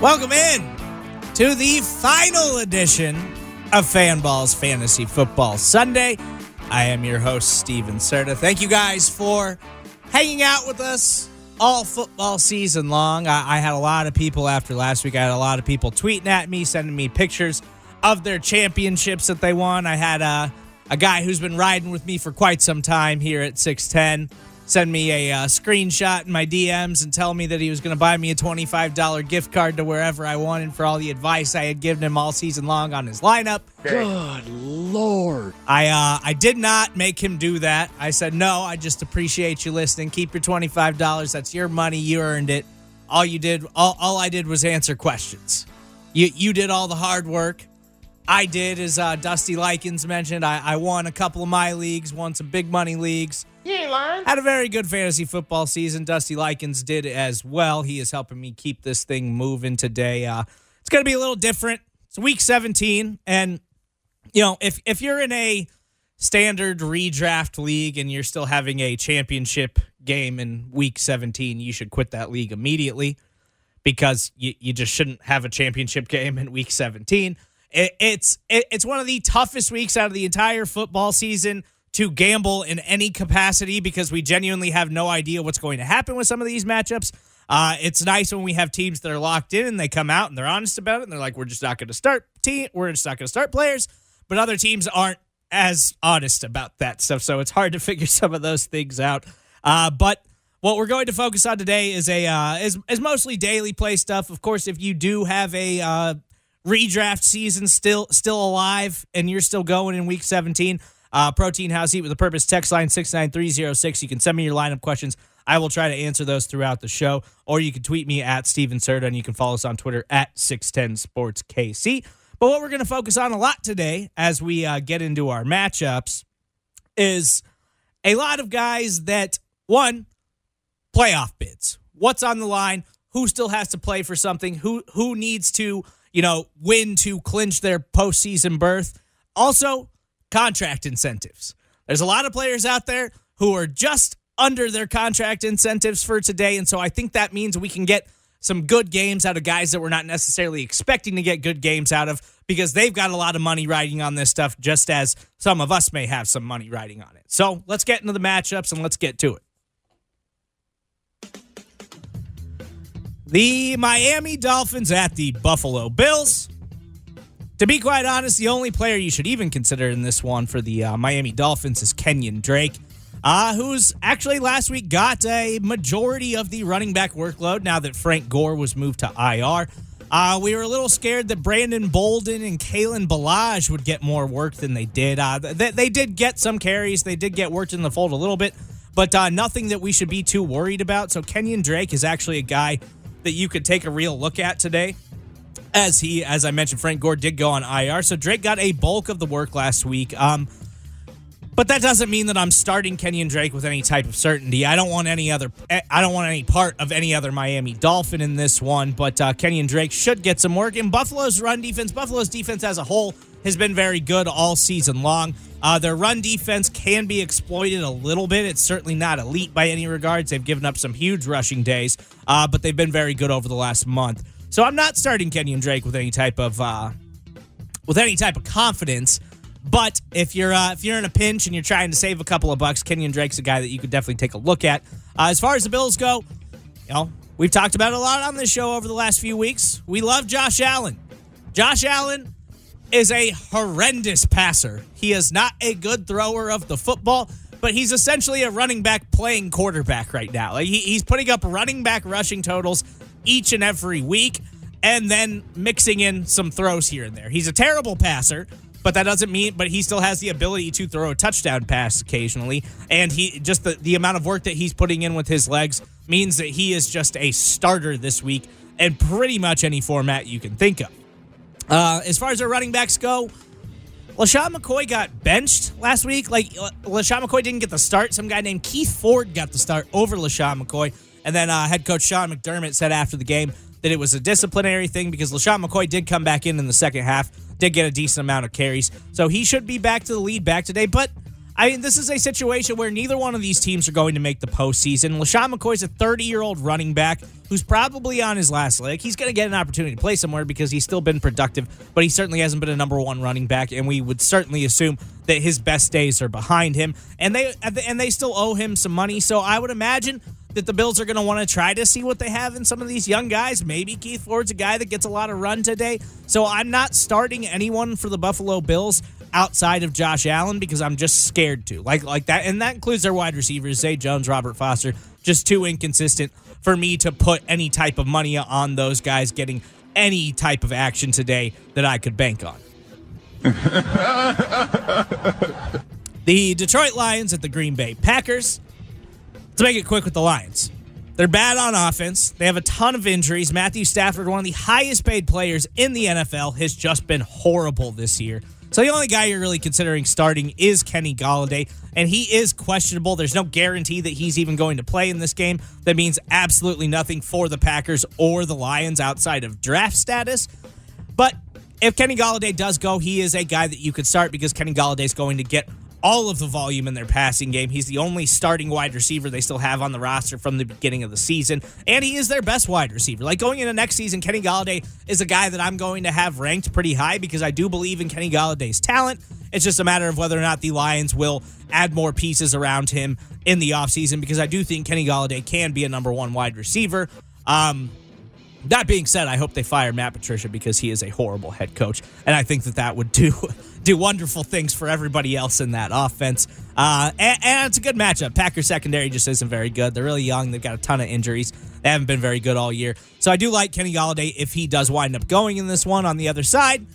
Welcome in to the final edition of Fanballs Fantasy Football Sunday. I am your host, Steven Serta. Thank you guys for hanging out with us all football season long. I, I, had a lot of people after last week. I had a lot of people tweeting at me, sending me pictures of their championships that they won. I had a, a guy who's been riding with me for quite some time here at 610 send me a uh, screenshot in my DMs and tell me that he was going to buy me a $25 gift card to wherever I wanted for all the advice I had given him all season long on his lineup. Good lord. I uh, I did not make him do that. I said, "No, I just appreciate you listening. Keep your $25. That's your money. You earned it. All you did all, all I did was answer questions. You you did all the hard work. I did, as uh, Dusty Likens mentioned, I, I won a couple of my leagues, won some big money leagues. Had a very good fantasy football season. Dusty Likens did as well. He is helping me keep this thing moving today. Uh, it's going to be a little different. It's week 17. And, you know, if, if you're in a standard redraft league and you're still having a championship game in week 17, you should quit that league immediately because you, you just shouldn't have a championship game in week 17 it, it's it, it's one of the toughest weeks out of the entire football season to gamble in any capacity because we genuinely have no idea what's going to happen with some of these matchups. Uh, it's nice when we have teams that are locked in and they come out and they're honest about it and they're like, we're just not going to start team, we're just not going to start players. But other teams aren't as honest about that stuff, so it's hard to figure some of those things out. Uh, but what we're going to focus on today is a uh, is is mostly daily play stuff. Of course, if you do have a uh, redraft season still still alive and you're still going in week 17 uh, protein house eat with a purpose text line 69306 you can send me your lineup questions. I will try to answer those throughout the show. Or you can tweet me at steven serta and you can follow us on twitter at 610 sports kc but what we're going to focus on a lot today as we uh, get into our matchups is a lot of guys that one playoff bids. What's on the line? Who still has to play for something? Who who needs to you know, win to clinch their postseason berth. Also, contract incentives. There's a lot of players out there who are just under their contract incentives for today. And so I think that means we can get some good games out of guys that we're not necessarily expecting to get good games out of because they've got a lot of money riding on this stuff, just as some of us may have some money riding on it. So let's get into the matchups and let's get to it. The Miami Dolphins at the Buffalo Bills. To be quite honest, the only player you should even consider in this one for the uh, Miami Dolphins is Kenyon Drake, uh, who's actually last week got a majority of the running back workload now that Frank Gore was moved to IR. Uh, we were a little scared that Brandon Bolden and Kalen Ballage would get more work than they did. Uh, they, they, did get some carries, they did get worked in the fold a little bit, but uh, nothing that we should be too worried about. So Kenyon Drake is actually a guy that you could take a real look at today. As he, as I mentioned, Frank Gore did go on IR, so Drake got a bulk of the work last week. Um, but that doesn't mean that I'm starting Kenyon Drake with any type of certainty. I don't want any other. I don't want any part of any other Miami Dolphin in this one. But uh, Kenyon Drake should get some work. In Buffalo's run defense, Buffalo's defense as a whole has been very good all season long. Uh, their run defense can be exploited a little bit. It's certainly not elite by any regards. They've given up some huge rushing days, uh, but they've been very good over the last month. So I'm not starting Kenyon Drake with any type of uh, with any type of confidence. But if you're uh, if you're in a pinch and you're trying to save a couple of bucks, Kenyon Drake's a guy that you could definitely take a look at. Uh, as far as the Bills go, you know we've talked about it a lot on this show over the last few weeks. We love Josh Allen. Josh Allen is a horrendous passer. He is not a good thrower of the football, but he's essentially a running back playing quarterback right now. Like he, he's putting up running back rushing totals each and every week and then mixing in some throws here and there. He's a terrible passer, but that doesn't mean but he still has the ability to throw a touchdown pass occasionally and he just the, the amount of work that he's putting in with his legs means that he is just a starter this week in pretty much any format you can think of. Uh, as far as our running backs go, LeSean McCoy got benched last week. Like, LeSean McCoy didn't get the start. Some guy named Keith Ford got the start over LeSean McCoy. And then uh, head coach Sean McDermott said after the game that it was a disciplinary thing because LeSean McCoy did come back in in the second half, did get a decent amount of carries. So he should be back to the lead back today. But I mean, this is a situation where neither one of these teams are going to make the postseason. LeSean McCoy's a 30 year old running back who's probably on his last leg. He's going to get an opportunity to play somewhere because he's still been productive, but he certainly hasn't been a number one running back. And we would certainly assume that his best days are behind him. And they and they still owe him some money. So I would imagine that the Bills are going to want to try to see what they have in some of these young guys. Maybe Keith Ford's a guy that gets a lot of run today. So I'm not starting anyone for the Buffalo Bills outside of Josh Allen because I'm just scared to. Like like that and that includes their wide receivers, Zay Jones, Robert Foster, just too inconsistent for me to put any type of money on those guys getting any type of action today that I could bank on. the Detroit Lions at the Green Bay Packers. Let's make it quick with the Lions. They're bad on offense. They have a ton of injuries. Matthew Stafford, one of the highest paid players in the NFL, has just been horrible this year. So the only guy you're really considering starting is Kenny Golladay, and he is questionable. There's no guarantee that he's even going to play in this game. That means absolutely nothing for the Packers or the Lions outside of draft status. But if Kenny Golladay does go, he is a guy that you could start because Kenny Golladay is going to get all of the volume in their passing game. He's the only starting wide receiver they still have on the roster from the beginning of the season, and he is their best wide receiver. Like going into next season, Kenny Golladay is a guy that I'm going to have ranked pretty high because I do believe in Kenny Golladay's talent. It's just a matter of whether or not the Lions will add more pieces around him in the offseason because I do think Kenny Golladay can be a number one wide receiver. Um, that being said, I hope they fire Matt Patricia because he is a horrible head coach, and I think that that would do do wonderful things for everybody else in that offense. Uh, and, and, it's a good matchup. Packers secondary just isn't very good. They're really young. They've got a ton of injuries. They haven't been very good all year. So I do like Kenny Golladay if he does wind up going in this one. On the other side,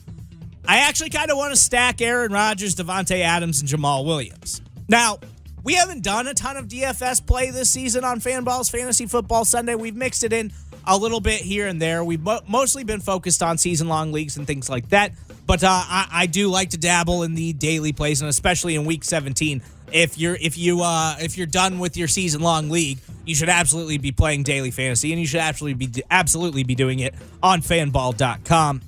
I actually kind of want to stack Aaron Rodgers, Davante Adams, and Jamaal Williams. Now, we haven't done a ton of DFS play this season on Fanballs Fantasy Football Sunday. We've mixed it in a little bit here and there. We've mo- mostly been focused on season long leagues and things like that. But uh, I, I, do like to dabble in the daily plays, and especially in Week 17. If you're if you uh, if you're done with your season long league, you should absolutely be playing daily fantasy, and you should absolutely be absolutely be doing it on Fanball.com.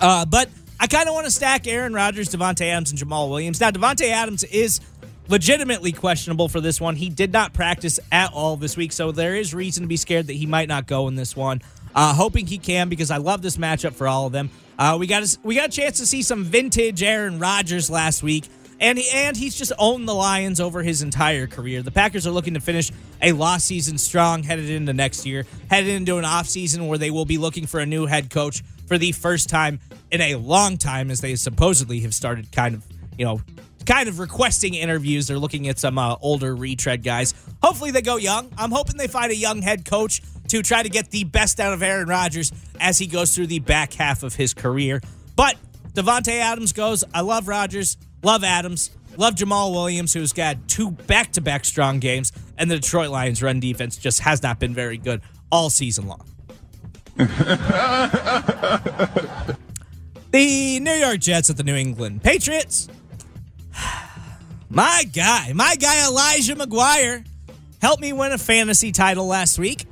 Uh, but I kind of want to stack Aaron Rodgers, Davante Adams, and Jamaal Williams. Now, Davante Adams is legitimately questionable for this one. He did not practice at all this week, so there is reason to be scared that he might not go in this one. Uh, hoping he can because I love this matchup for all of them. Uh, we got a, we got a chance to see some vintage Aaron Rodgers last week, and he, and he's just owned the Lions over his entire career. The Packers are looking to finish a lost season strong, headed into next year, headed into an off season where they will be looking for a new head coach for the first time in a long time, as they supposedly have started kind of you know kind of requesting interviews. They're looking at some uh, older retread guys. Hopefully, they go young. I'm hoping they find a young head coach to try to get the best out of Aaron Rodgers as he goes through the back half of his career. But Davante Adams goes. I love Rodgers, love Adams, love Jamaal Williams, who's got two back to back strong games, and the Detroit Lions' run defense just has not been very good all season long. the New York Jets at the New England Patriots. My guy, my guy Elijah McGuire helped me win a fantasy title last week.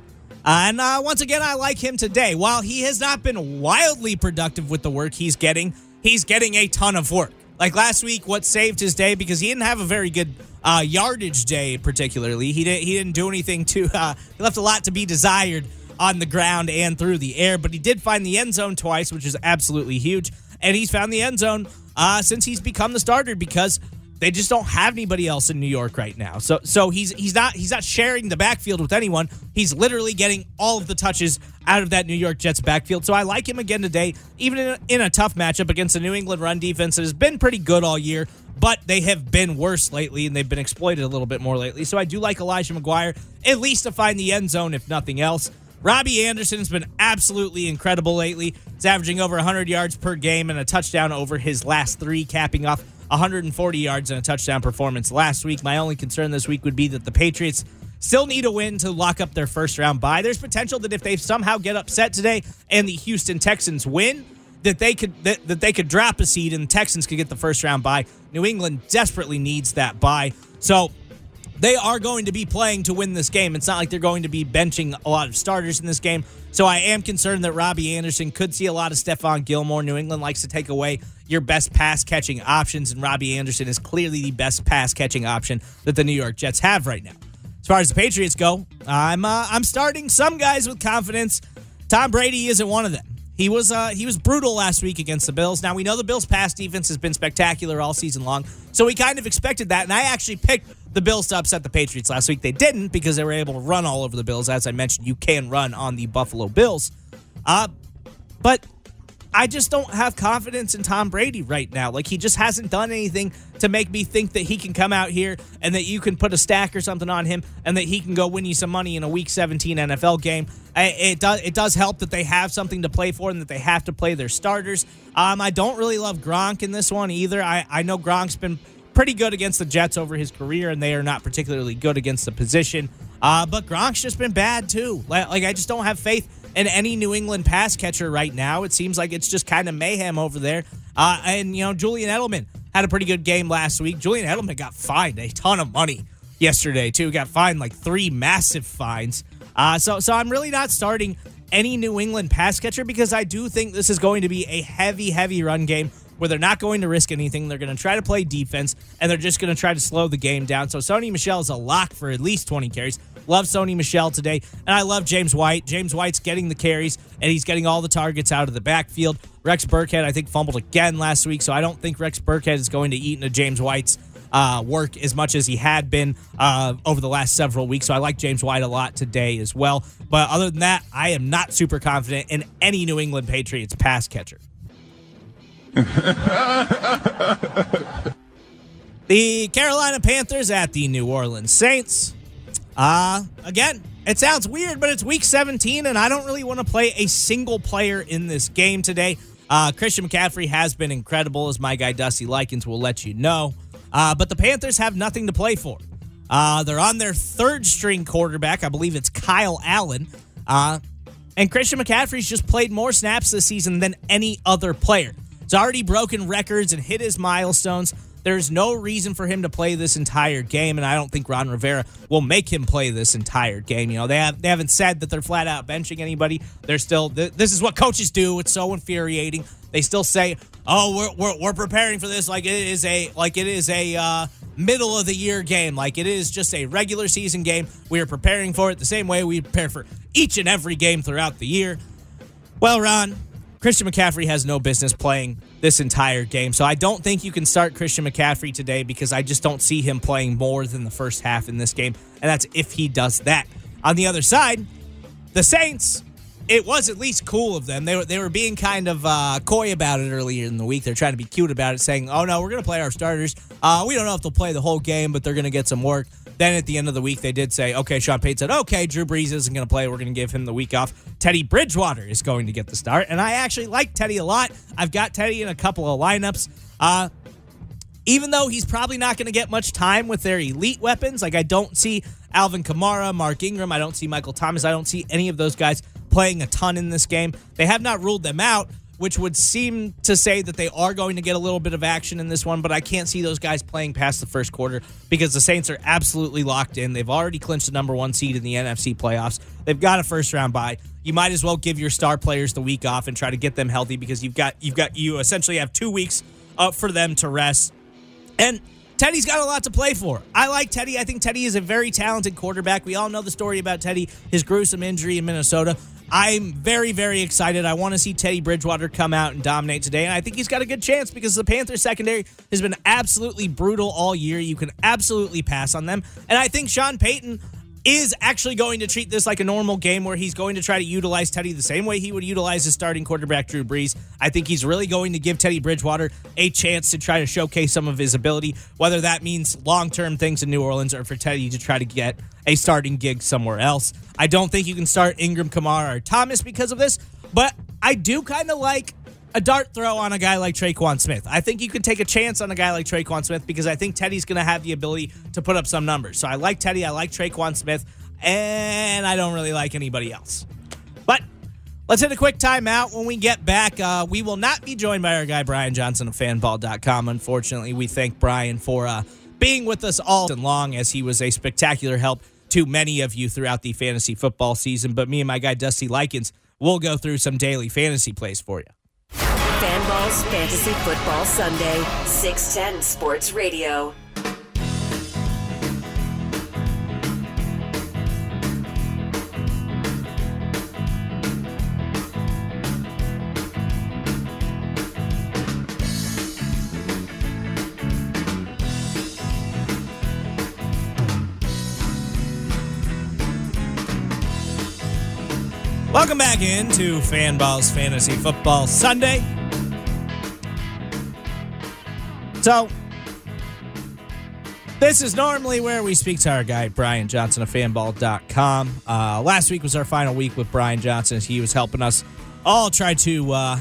Uh, and uh, once again, I like him today. While he has not been wildly productive with the work he's getting, he's getting a ton of work. Like last week, what saved his day because he didn't have a very good uh, yardage day, particularly. He didn't. He didn't do anything to. Uh, he left a lot to be desired on the ground and through the air, but he did find the end zone twice, which is absolutely huge. And he's found the end zone uh, since he's become the starter because they just don't have anybody else in New York right now. So so he's he's not he's not sharing the backfield with anyone. He's literally getting all of the touches out of that New York Jets backfield. So I like him again today, even in a, in a tough matchup against the New England run defense that has been pretty good all year, but they have been worse lately and they've been exploited a little bit more lately. So I do like Elijah McGuire at least to find the end zone if nothing else. Robbie Anderson's been absolutely incredible lately. He's averaging over 100 yards per game and a touchdown over his last three, capping off 140 yards and a touchdown performance last week. My only concern this week would be that the Patriots still need a win to lock up their first round bye. There's potential that if they somehow get upset today and the Houston Texans win, that they could that, that they could drop a seed and the Texans could get the first round bye. New England desperately needs that bye. So they are going to be playing to win this game. It's not like they're going to be benching a lot of starters in this game. So I am concerned that Robbie Anderson could see a lot of Stephon Gilmore. New England likes to take away your best pass catching options, and Robbie Anderson is clearly the best pass catching option that the New York Jets have right now. As far as the Patriots go, I'm uh, I'm starting some guys with confidence. Tom Brady isn't one of them. He was uh, he was brutal last week against the Bills. Now we know the Bills' pass defense has been spectacular all season long, so we kind of expected that. And I actually picked the Bills to upset the Patriots last week. They didn't because they were able to run all over the Bills. As I mentioned, you can run on the Buffalo Bills. Uh, but I just don't have confidence in Tom Brady right now. Like he just hasn't done anything to make me think that he can come out here and that you can put a stack or something on him and that he can go win you some money in a Week 17 NFL game. It does it does help that they have something to play for and that they have to play their starters. Um, I don't really love Gronk in this one either. I, I know Gronk's been pretty good against the Jets over his career, and they are not particularly good against the position. Uh, but Gronk's just been bad too. Like, like I just don't have faith in any New England pass catcher right now. It seems like it's just kind of mayhem over there. Uh, and you know, Julian Edelman had a pretty good game last week. Julian Edelman got fined a ton of money yesterday too. Got fined like three massive fines. Uh, so so I'm really not starting any New England pass catcher because I do think this is going to be a heavy, heavy run game where they're not going to risk anything. They're going to try to play defense and they're just going to try to slow the game down. So Sony Michel is a lock for at least 20 carries. Love Sony Michel today. And I love James White. James White's getting the carries and he's getting all the targets out of the backfield. Rex Burkhead, I think, fumbled again last week. So I don't think Rex Burkhead is going to eat into James White's uh, work as much as he had been uh, over the last several weeks. So I like James White a lot today as well. But other than that, I am not super confident in any New England Patriots pass catcher. the Carolina Panthers at the New Orleans Saints. Uh, again, it sounds weird, but it's week 17, and I don't really want to play a single player in this game today. Uh, Christian McCaffrey has been incredible, as my guy Dusty Likens will let you know. Uh, but the Panthers have nothing to play for. Uh, they're on their third string quarterback. I believe it's Kyle Allen. Uh, and Christian McCaffrey's just played more snaps this season than any other player. He's already broken records and hit his milestones. There's no reason for him to play this entire game, and I don't think Ron Rivera will make him play this entire game. You know, they have they haven't said that they're flat out benching anybody. They're still this is what coaches do. It's so infuriating. They still say, "Oh, we're we're, we're preparing for this like it is a like it is a uh, middle of the year game, like it is just a regular season game. We are preparing for it the same way we prepare for each and every game throughout the year." Well, Ron, Christian McCaffrey has no business playing this entire game. So I don't think you can start Christian McCaffrey today because I just don't see him playing more than the first half in this game. And that's if he does that. On the other side, the Saints, it was at least cool of them. They were they were being kind of uh, coy about it earlier in the week. They're trying to be cute about it, saying, "Oh no, we're going to play our starters. Uh, we don't know if they'll play the whole game, but they're going to get some work." Then at the end of the week, they did say, okay, Sean Payton said, okay, Drew Brees isn't going to play. We're going to give him the week off. Teddy Bridgewater is going to get the start. And I actually like Teddy a lot. I've got Teddy in a couple of lineups. Uh, even though he's probably not going to get much time with their elite weapons, like I don't see Alvin Kamara, Mark Ingram, I don't see Michael Thomas, I don't see any of those guys playing a ton in this game. They have not ruled them out, which would seem to say that they are going to get a little bit of action in this one, but I can't see those guys playing past the first quarter because the Saints are absolutely locked in. They've already clinched the number one seed in the NFC playoffs. They've got a first round bye. You might as well give your star players the week off and try to get them healthy because you've got you've got you essentially have two weeks up for them to rest. And Teddy's got a lot to play for. I like Teddy. I think Teddy is a very talented quarterback. We all know the story about Teddy, his gruesome injury in Minnesota. I'm very, very excited. I want to see Teddy Bridgewater come out and dominate today. And I think he's got a good chance because the Panthers secondary has been absolutely brutal all year. You can absolutely pass on them. And I think Sean Payton is actually going to treat this like a normal game where he's going to try to utilize Teddy the same way he would utilize his starting quarterback, Drew Brees. I think he's really going to give Teddy Bridgewater a chance to try to showcase some of his ability, whether that means long term things in New Orleans or for Teddy to try to get a starting gig somewhere else. I don't think you can start Ingram, Kamara, or Thomas because of this, but I do kind of like a dart throw on a guy like Tre'Quan Smith. I think you can take a chance on a guy like Tre'Quan Smith because I think Teddy's going to have the ability to put up some numbers. So I like Teddy, I like Tre'Quan Smith, and I don't really like anybody else. But let's hit a quick timeout. When we get back, uh, we will not be joined by our guy Brian Johnson of fanball.com. Unfortunately, we thank Brian for uh, being with us all and long as he was a spectacular help to many of you throughout the fantasy football season. But me and my guy Dusty Likens will go through some daily fantasy plays for you. Fanballs Fantasy Football Sunday, 610 Sports Radio. Welcome back into Fanballs Fantasy Football Sunday. So, this is normally where we speak to our guy, Brian Johnson of fanball.com. Uh, last week was our final week with Brian Johnson he was helping us all try to uh,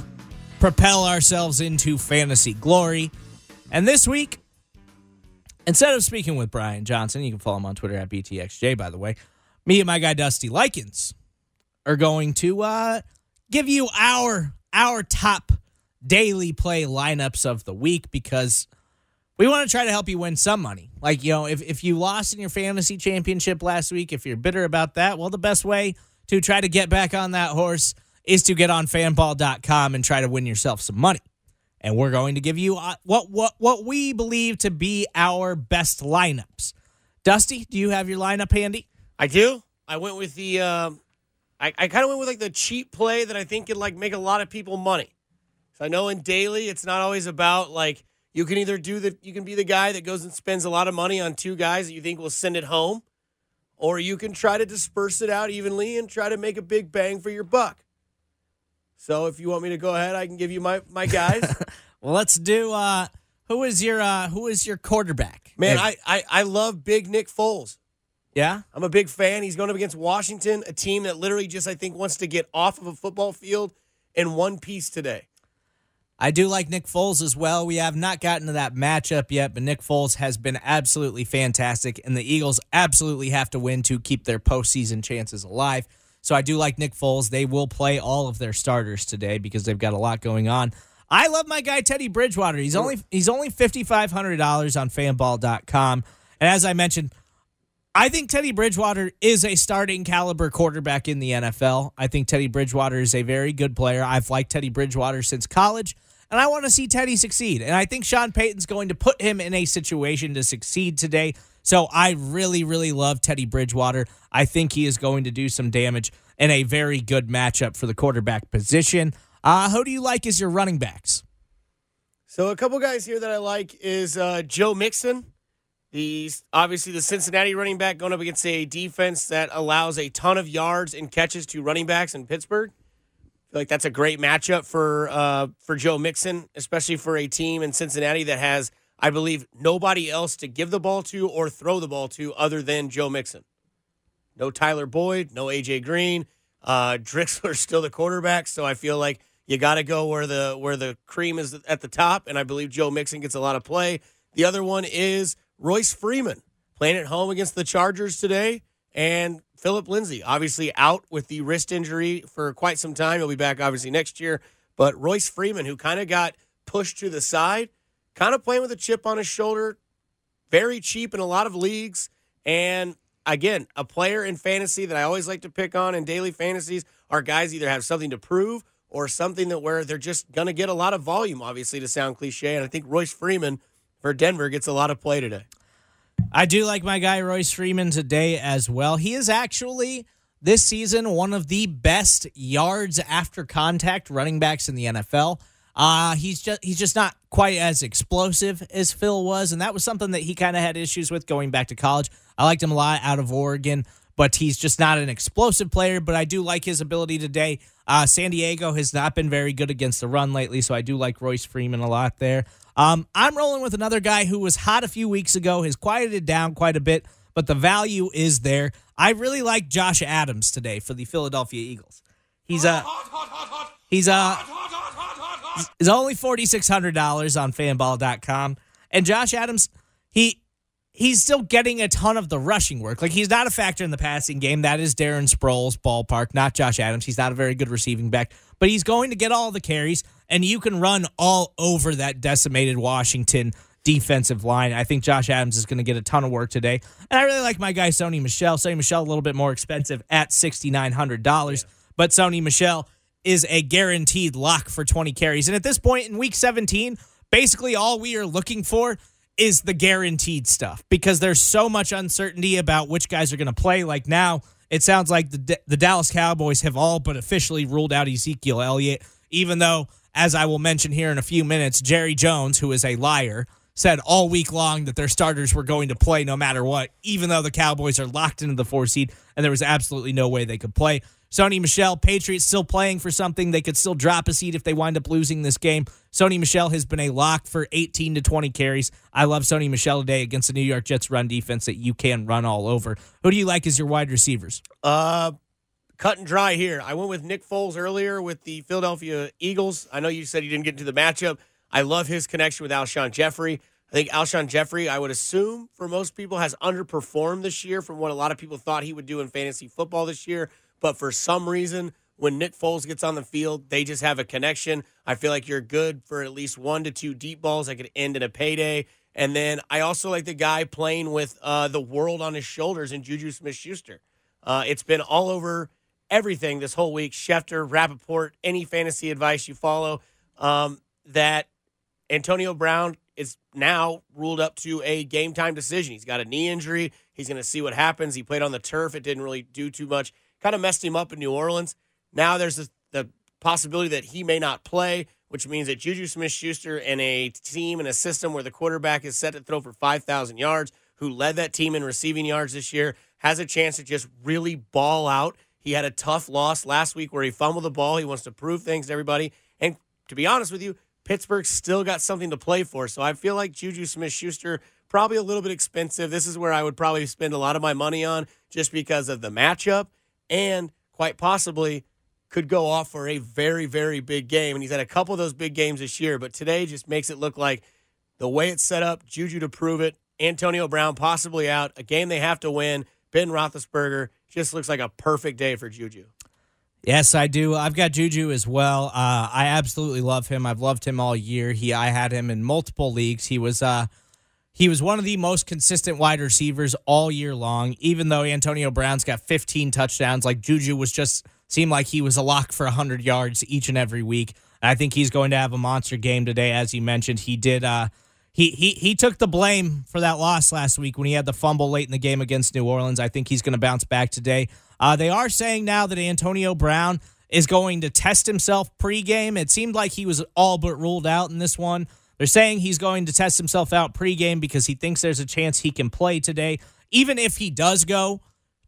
propel ourselves into fantasy glory. And this week, instead of speaking with Brian Johnson, you can follow him on Twitter at BTXJ, by the way, me and my guy, Dusty Likens are going to uh, give you our our top daily play lineups of the week because we want to try to help you win some money. Like, you know, if, if you lost in your fantasy championship last week, if you're bitter about that, well, the best way to try to get back on that horse is to get on fanball.com and try to win yourself some money. And we're going to give you uh, what what what we believe to be our best lineups. Dusty, do you have your lineup handy? I do. I went with the uh, I, I kind of went with like the cheap play that I think could like make a lot of people money. So I know in daily it's not always about like you can either do the you can be the guy that goes and spends a lot of money on two guys that you think will send it home, or you can try to disperse it out evenly and try to make a big bang for your buck. So if you want me to go ahead, I can give you my my guys. well, let's do. uh Who is your uh Who is your quarterback? Man, I, I I love Big Nick Foles. Yeah, I'm a big fan. He's going up against Washington, a team that literally just I think wants to get off of a football field in one piece today. I do like Nick Foles as well. We have not gotten to that matchup yet, but Nick Foles has been absolutely fantastic, and the Eagles absolutely have to win to keep their postseason chances alive. So I do like Nick Foles. They will play all of their starters today because they've got a lot going on. I love my guy Teddy Bridgewater. He's only he's only fifty five hundred dollars on fanball.com. And as I mentioned, I think Teddy Bridgewater is a starting caliber quarterback in the NFL. I think Teddy Bridgewater is a very good player. I've liked Teddy Bridgewater since college, and I want to see Teddy succeed. And I think Sean Payton's going to put him in a situation to succeed today. So I really, really love Teddy Bridgewater. I think he is going to do some damage in a very good matchup for the quarterback position. Uh, who do you like as your running backs? So a couple guys here that I like is uh, Joe Mixon. The obviously the Cincinnati running back going up against a defense that allows a ton of yards and catches to running backs in Pittsburgh. Like that's a great matchup for uh, for Joe Mixon, especially for a team in Cincinnati that has, I believe, nobody else to give the ball to or throw the ball to other than Joe Mixon. No Tyler Boyd, no AJ Green. Uh, Driskel's still the quarterback, so I feel like you got to go where the where the cream is at the top, and I believe Joe Mixon gets a lot of play. The other one is Royce Freeman playing at home against the Chargers today, and Philip Lindsay obviously out with the wrist injury for quite some time. He'll be back obviously next year. But Royce Freeman, who kind of got pushed to the side, kind of playing with a chip on his shoulder, very cheap in a lot of leagues, and again, a player in fantasy that I always like to pick on in daily fantasies are guys either have something to prove or something that where they're just going to get a lot of volume, obviously, to sound cliche. And I think Royce Freeman for Denver gets a lot of play today. I do like my guy Royce Freeman today as well. He is actually this season one of the best yards after contact running backs in the NFL. Uh, he's just he's just not quite as explosive as Phil was, and that was something that he kind of had issues with going back to college. I liked him a lot out of Oregon, but he's just not an explosive player. But I do like his ability today. Uh, San Diego has not been very good against the run lately, so I do like Royce Freeman a lot there. Um, I'm rolling with another guy who was hot a few weeks ago, has quieted down quite a bit, but the value is there. I really like Josh Adams today for the Philadelphia Eagles. He's a he's a he's only forty six hundred dollars on Fanball.com, and Josh Adams he he's still getting a ton of the rushing work. Like he's not a factor in the passing game. That is Darren Sproles ballpark, not Josh Adams. He's not a very good receiving back, but he's going to get all the carries and you can run all over that decimated Washington defensive line. I think Josh Adams is going to get a ton of work today. And I really like my guy, Sony Michel. Sony Michel a little bit more expensive at $6,900. But Sony Michel is a guaranteed lock for 20 carries. And at this point in week 17, basically all we are looking for is the guaranteed stuff because there's so much uncertainty about which guys are going to play. Like now, it sounds like the the Dallas Cowboys have all but officially ruled out Ezekiel Elliott, even though, as I will mention here in a few minutes, Jerry Jones, who is a liar, said all week long that their starters were going to play no matter what, even though the Cowboys are locked into the four seed and there was absolutely no way they could play. Sony Michel, Patriots still playing for something. They could still drop a seed if they wind up losing this game. Sony Michel has been a lock for 18 to 20 carries. I love Sony Michel today against the New York Jets run defense that you can run all over. Who do you like as your wide receivers? Uh, cut and dry here. I went with Nick Foles earlier with the Philadelphia Eagles. I know you said you didn't get into the matchup. I love his connection with Alshon Jeffery. I think Alshon Jeffery, I would assume for most people, has underperformed this year from what a lot of people thought he would do in fantasy football this year. But for some reason, when Nick Foles gets on the field, they just have a connection. I feel like you're good for at least one to two deep balls that could end in a payday. And then I also like the guy playing with uh, the world on his shoulders in Juju Smith Schuster. Uh, it's been all over everything this whole week. Schefter, Rapoport, any fantasy advice you follow, um, that Antonio Brown is now ruled up to a game time decision. He's got a knee injury. He's going to see what happens. He played on the turf. It didn't really do too much kind of messed him up in New Orleans. Now there's a, the possibility that he may not play, which means that Juju Smith Schuster and a team and a system where the quarterback is set to throw for 5,000 yards, who led that team in receiving yards this year, has a chance to just really ball out. He had a tough loss last week where he fumbled the ball. He wants to prove things to everybody. And to be honest with you, Pittsburgh still got something to play for. So I feel like Juju Smith Schuster probably a little bit expensive. This is where I would probably spend a lot of my money on just because of the matchup and quite possibly could go off for a very, very big game. And he's had a couple of those big games this year, but today just makes it look like the way it's set up, Juju to prove it, Antonio Brown possibly out, a game they have to win, Ben Roethlisberger just looks like a perfect day for Juju. Yes, I do. I've got Juju as well. Uh, I absolutely love him. I've loved him all year. He, I had him in multiple leagues. He was uh, he was one of the most consistent wide receivers all year long, even though Antonio Brown's got 15 touchdowns. Like Juju was just seemed like he was a lock for 100 yards each and every week. I think he's going to have a monster game today, as you mentioned. He did. Uh, he he he took the blame for that loss last week when he had the fumble late in the game against New Orleans. I think he's going to bounce back today. Uh, they are saying now that Antonio Brown is going to test himself pregame. It seemed like he was all but ruled out in this one. They're saying he's going to test himself out pregame because he thinks there's a chance he can play today. Even if he does go,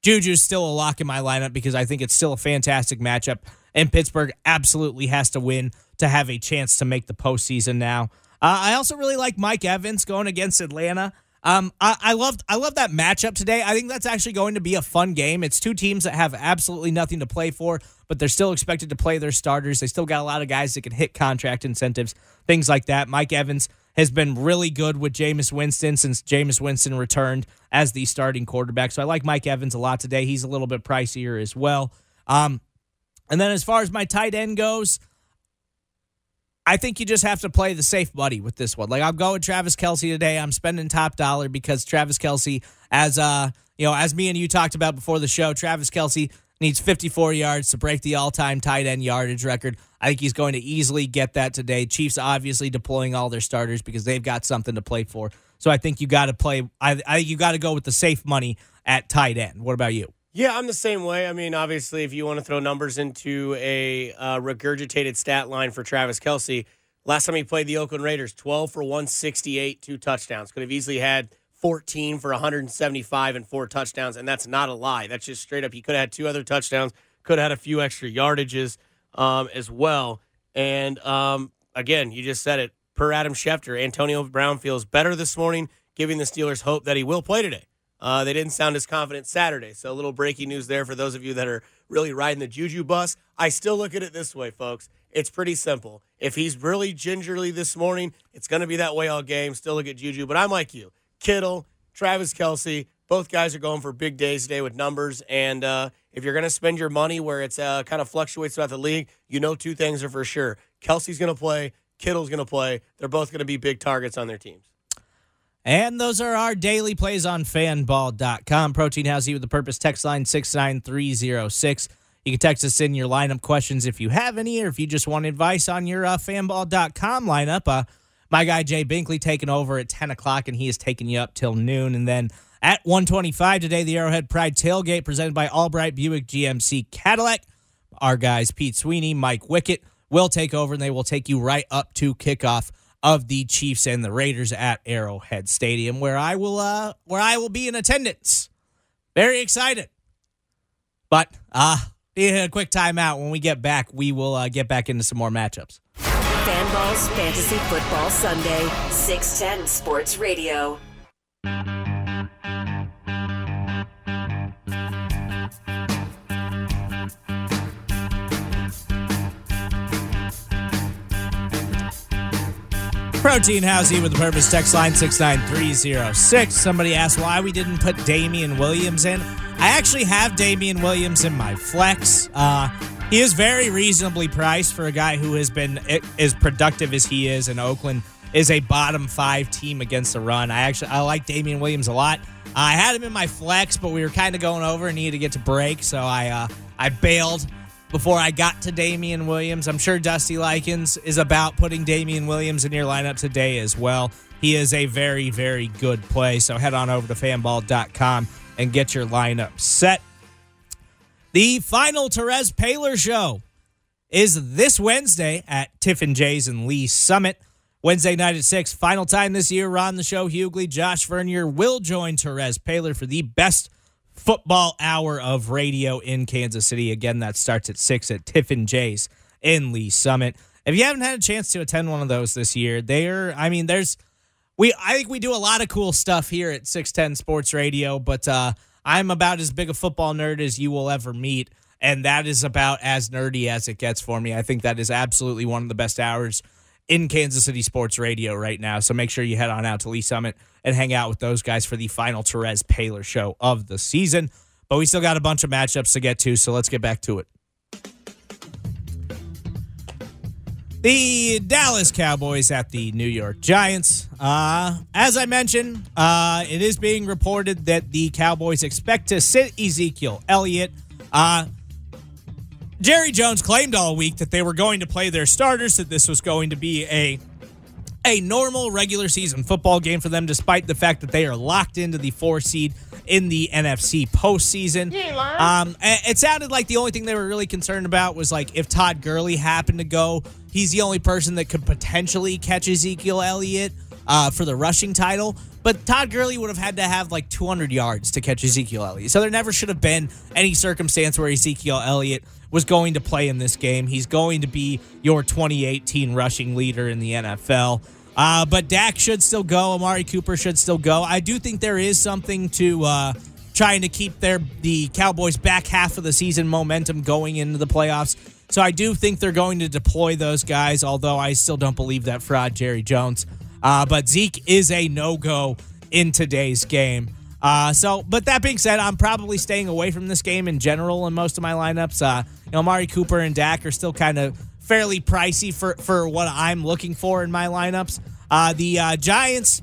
Juju's still a lock in my lineup because I think it's still a fantastic matchup. And Pittsburgh absolutely has to win to have a chance to make the postseason now. Uh, I also really like Mike Evans going against Atlanta. Um, I, I loved I love that matchup today. I think that's actually going to be a fun game. It's two teams that have absolutely nothing to play for, but they're still expected to play their starters. They still got a lot of guys that can hit contract incentives, things like that. Mike Evans has been really good with Jameis Winston since Jameis Winston returned as the starting quarterback. So I like Mike Evans a lot today. He's a little bit pricier as well. Um, and then as far as my tight end goes, I think you just have to play the safe buddy with this one. Like I'm going Travis Kelce today. I'm spending top dollar because Travis Kelce, as uh, you know, as me and you talked about before the show, Travis Kelce needs 54 yards to break the all-time tight end yardage record. I think he's going to easily get that today. Chiefs obviously deploying all their starters because they've got something to play for. So I think you got to play. I, I you got to go with the safe money at tight end. What about you? Yeah, I'm the same way. I mean, obviously, if you want to throw numbers into a uh, regurgitated stat line for Travis Kelce, last time he played the Oakland Raiders, 12 for 168, two touchdowns. Could have easily had 14 for 175 and four touchdowns, and that's not a lie. That's just straight up. He could have had two other touchdowns, could have had a few extra yardages um, as well. And um, again, you just said it. Per Adam Schefter, Antonio Brown feels better this morning, giving the Steelers hope that he will play today. Uh, they didn't sound as confident Saturday. So a little breaking news there for those of you that are really riding the Juju bus. I still look at it this way, folks. It's pretty simple. If he's really gingerly this morning, it's going to be that way all game. Still look at Juju. But I'm like you. Kittle, Travis Kelce, both guys are going for big days today with numbers. And uh, if you're going to spend your money where it's uh, kind of fluctuates throughout the league, you know two things are for sure. Kelce's going to play. Kittle's going to play. They're both going to be big targets on their teams. And those are our daily plays on fanball.com. Protein House with the purpose text line 69306. You can text us in your lineup questions if you have any, or if you just want advice on your uh, fanball.com lineup. Uh, my guy Jay Binkley taking over at 10 o'clock, and he is taking you up till noon. And then at 125 today, the Arrowhead Pride Tailgate presented by Albright Buick GMC Cadillac. Our guys, Pete Sweeney, Mike Wickett, will take over, and they will take you right up to kickoff of the Chiefs and the Raiders at Arrowhead Stadium, where I will uh where I will be in attendance. Very excited. But uh a quick timeout. When we get back, we will uh, get back into some more matchups. Fanballs Fantasy Football Sunday, 610 Sports Radio. Protein Housey with the purpose text line 69306. Somebody asked why we didn't put Damian Williams in. I actually have Damian Williams in my flex. Uh, he is very reasonably priced for a guy who has been as productive as he is in Oakland. Is a bottom five team against the run. I actually I like Damian Williams a lot. I had him in my flex, but we were kind of going over and needed to get to break, so I uh, I bailed before I got to Damian Williams. I'm sure Dusty Likens is about putting Damian Williams in your lineup today as well. He is a very, very good play. So head on over to fanball.com and get your lineup set. The final Terez Paylor show is this Wednesday at Tiffin J's and Lee Summit. Wednesday night at 6. Final time this year. Ron the show, Hughley, Josh Vernier will join Terez Paylor for the best football hour of radio in Kansas City. Again, that starts at 6 at Tiffin J's in Lee Summit. If you haven't had a chance to attend one of those this year, they are, I mean, there's, we, I think we do a lot of cool stuff here at 610 Sports Radio, but uh, I'm about as big a football nerd as you will ever meet. And that is about as nerdy as it gets for me. I think that is absolutely one of the best hours in Kansas City Sports Radio right now. So make sure you head on out to Lee Summit and hang out with those guys for the final Terez Paylor show of the season. But we still got a bunch of matchups to get to, so let's get back to it. The Dallas Cowboys at the New York Giants. Uh, as I mentioned, uh, it is being reported that the Cowboys expect to sit Ezekiel Elliott. Uh, Jerry Jones claimed all week that they were going to play their starters, that this was going to be a a normal regular season football game for them, despite the fact that they are locked into the four seed in the NFC postseason. Um, it sounded like the only thing they were really concerned about was like if Todd Gurley happened to go, he's the only person that could potentially catch Ezekiel Elliott uh, for the rushing title. But Todd Gurley would have had to have like 200 yards to catch Ezekiel Elliott. So there never should have been any circumstance where Ezekiel Elliott was going to play in this game. He's going to be your 2018 rushing leader in the NFL. Uh, but Dak should still go. Amari Cooper should still go. I do think there is something to uh, trying to keep their the Cowboys back half of the season momentum going into the playoffs. So I do think they're going to deploy those guys, although I still don't believe that fraud Jerry Jones. Uh, but Zeke is a no go in today's game. Uh, so, but that being said, I'm probably staying away from this game in general in most of my lineups. Uh, you know, Mari Cooper and Dak are still kind of fairly pricey for for what I'm looking for in my lineups. Uh, the uh, Giants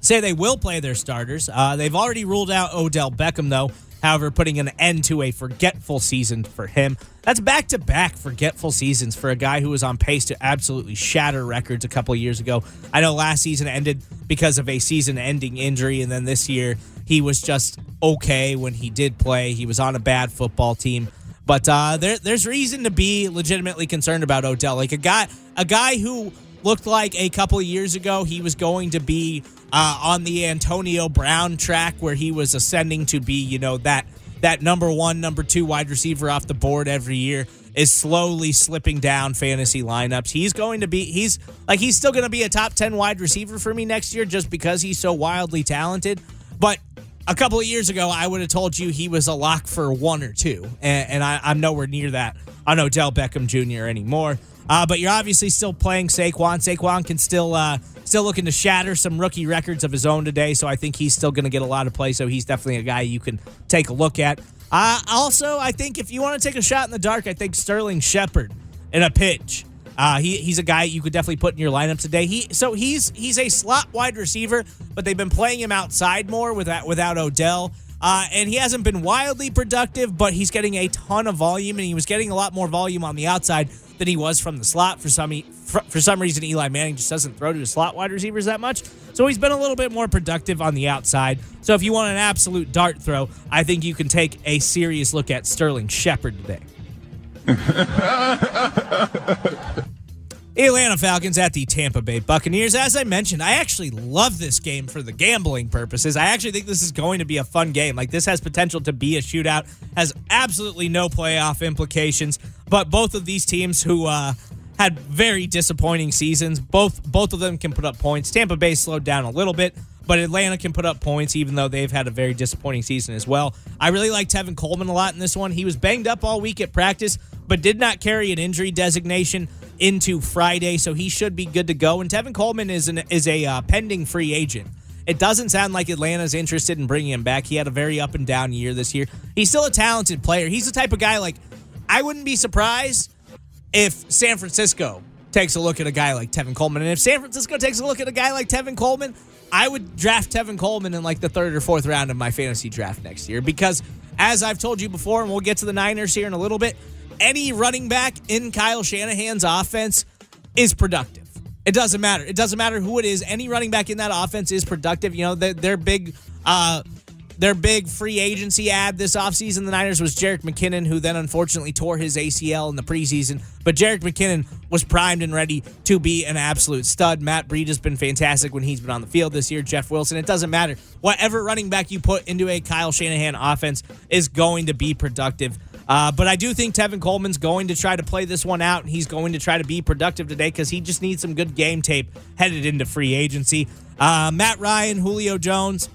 say they will play their starters. Uh, they've already ruled out Odell Beckham, though. However, putting an end to a forgetful season for him. That's back to back forgetful seasons for a guy who was on pace to absolutely shatter records a couple years ago. I know last season ended because of a season ending injury, and then this year he was just okay when he did play. He was on a bad football team. But uh, there, there's reason to be legitimately concerned about Odell. Like a guy, a guy who looked like a couple of years ago he was going to be uh, on the Antonio Brown track where he was ascending to be, you know, that that number one, number two wide receiver off the board every year is slowly slipping down fantasy lineups. He's going to be he's like he's still going to be a top 10 wide receiver for me next year just because he's so wildly talented. But a couple of years ago, I would have told you he was a lock for one or two, and, and I, am nowhere near that on Odell Beckham Jr. anymore. Uh, but you're obviously still playing Saquon. Saquon can still uh, still looking to shatter some rookie records of his own today, so I think he's still going to get a lot of play. So he's definitely a guy you can take a look at. Uh, also, I think if you want to take a shot in the dark, I think Sterling Shepard in a pitch Uh, he, he's a guy you could definitely put in your lineup today. He so he's he's a slot wide receiver, but they've been playing him outside more without without Odell. Uh, and he hasn't been wildly productive, but he's getting a ton of volume, and he was getting a lot more volume on the outside than he was from the slot. For some for, for some reason, Eli Manning just doesn't throw to slot wide receivers that much, so he's been a little bit more productive on the outside. So if you want an absolute dart throw, I think you can take a serious look at Sterling Shepard today. Atlanta Falcons at the Tampa Bay Buccaneers. As I mentioned, I actually love this game for the gambling purposes. I actually think this is going to be a fun game. Like this has potential to be a shootout. Has absolutely no playoff implications. But both of these teams who uh, had very disappointing seasons, both both of them can put up points. Tampa Bay slowed down a little bit. But Atlanta can put up points even though they've had a very disappointing season as well. I really liked Tevin Coleman a lot in this one. He was banged up all week at practice, but did not carry an injury designation into Friday, so he should be good to go. And Tevin Coleman is an is a uh, pending free agent. It doesn't sound like Atlanta's interested in bringing him back. He had a very up and down year this year. He's still a talented player. He's the type of guy like I wouldn't be surprised if San Francisco takes a look at a guy like Tevin Coleman. And if San Francisco takes a look at a guy like Tevin Coleman, I would draft Tevin Coleman in like the third or fourth round of my fantasy draft next year because, as I've told you before, and we'll get to the Niners here in a little bit, any running back in Kyle Shanahan's offense is productive. It doesn't matter. It doesn't matter who it is. Any running back in that offense is productive. You know, their, their big uh, their big free agency ad this offseason, the Niners, was Jerick McKinnon, who then unfortunately tore his ACL in the preseason. But Jerick McKinnon was primed and ready to be an absolute stud. Matt Breida has been fantastic when he's been on the field this year. Jeff Wilson, it doesn't matter. Whatever running back you put into a Kyle Shanahan offense is going to be productive. Uh, but I do think Tevin Coleman's going to try to play this one out, and he's going to try to be productive today because he just needs some good game tape headed into free agency. Uh, Matt Ryan, Julio Jones,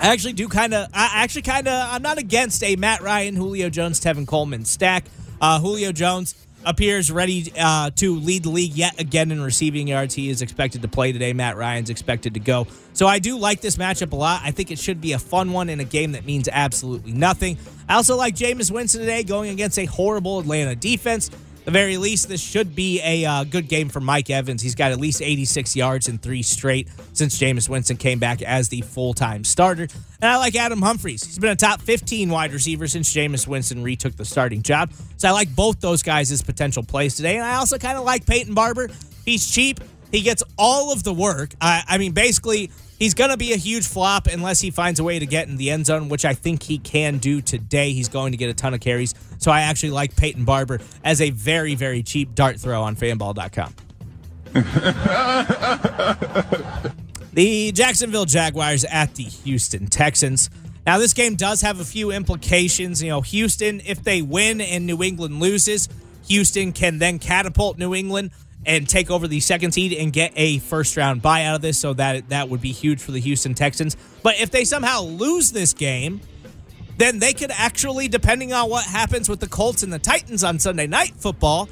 I actually do kind of. I actually kind of. I'm not against a Matt Ryan, Julio Jones, Tevin Coleman stack. Uh, Julio Jones appears ready uh, to lead the league yet again in receiving yards. He is expected to play today. Matt Ryan's expected to go. So I do like this matchup a lot. I think it should be a fun one in a game that means absolutely nothing. I also like Jameis Winston today going against a horrible Atlanta defense the very least, this should be a uh, good game for Mike Evans. He's got at least 86 yards in three straight since Jameis Winston came back as the full time starter. And I like Adam Humphries. He's been a top 15 wide receiver since Jameis Winston retook the starting job. So I like both those guys as potential plays today. And I also kind of like Peyton Barber. He's cheap. He gets all of the work. I, I mean, basically, he's going to be a huge flop unless he finds a way to get in the end zone, which I think he can do today. He's going to get a ton of carries. So I actually like Peyton Barber as a very, very cheap dart throw on fanball.com. the Jacksonville Jaguars at the Houston Texans. Now, this game does have a few implications. You know, Houston, if they win and New England loses, Houston can then catapult New England and take over the second seed and get a first round bye out of this. So that that would be huge for the Houston Texans. But if they somehow lose this game, then they could actually, depending on what happens with the Colts and the Titans on Sunday night football,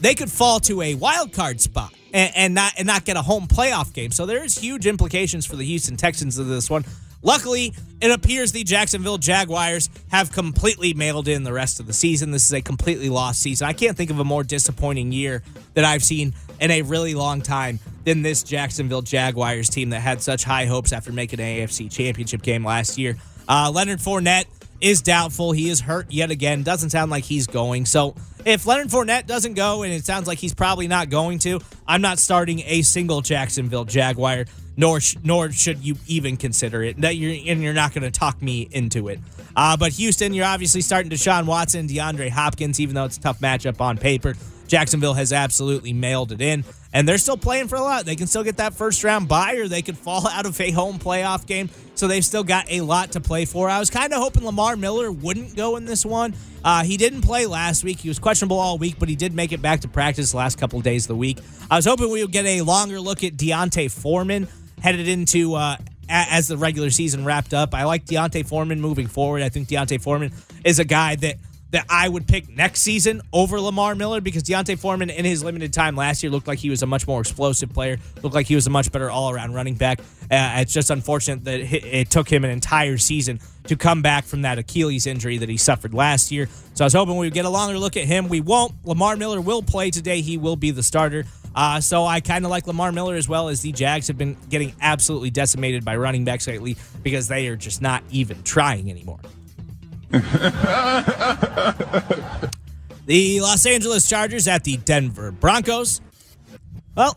they could fall to a wild card spot and, and not and not get a home playoff game. So there is huge implications for the Houston Texans of this one. Luckily, it appears the Jacksonville Jaguars have completely mailed in the rest of the season. This is a completely lost season. I can't think of a more disappointing year that I've seen in a really long time than this Jacksonville Jaguars team that had such high hopes after making an AFC championship game last year. Uh, Leonard Fournette is doubtful. He is hurt yet again. Doesn't sound like he's going. So if Leonard Fournette doesn't go, and it sounds like he's probably not going to, I'm not starting a single Jacksonville Jaguar nor sh- nor should you even consider it. That you're and you're not going to talk me into it. Uh, but Houston, you're obviously starting Deshaun Watson, DeAndre Hopkins, even though it's a tough matchup on paper. Jacksonville has absolutely mailed it in, and they're still playing for a lot. They can still get that first round bye, or they could fall out of a home playoff game. So they've still got a lot to play for. I was kind of hoping Lamar Miller wouldn't go in this one. Uh, he didn't play last week. He was questionable all week, but he did make it back to practice the last couple of days of the week. I was hoping we would get a longer look at D'Onta Foreman headed into uh, as the regular season wrapped up. I like D'Onta Foreman moving forward. I think D'Onta Foreman is a guy that that I would pick next season over Lamar Miller because D'Onta Foreman in his limited time last year looked like he was a much more explosive player, looked like he was a much better all around running back. Uh, it's just unfortunate that it took him an entire season to come back from that Achilles injury that he suffered last year. So I was hoping we would get a longer look at him. We won't. Lamar Miller will play today. He will be the starter. Uh, so I kind of like Lamar Miller as well as the Jags have been getting absolutely decimated by running backs lately because they are just not even trying anymore. the Los Angeles Chargers at the Denver Broncos. Well,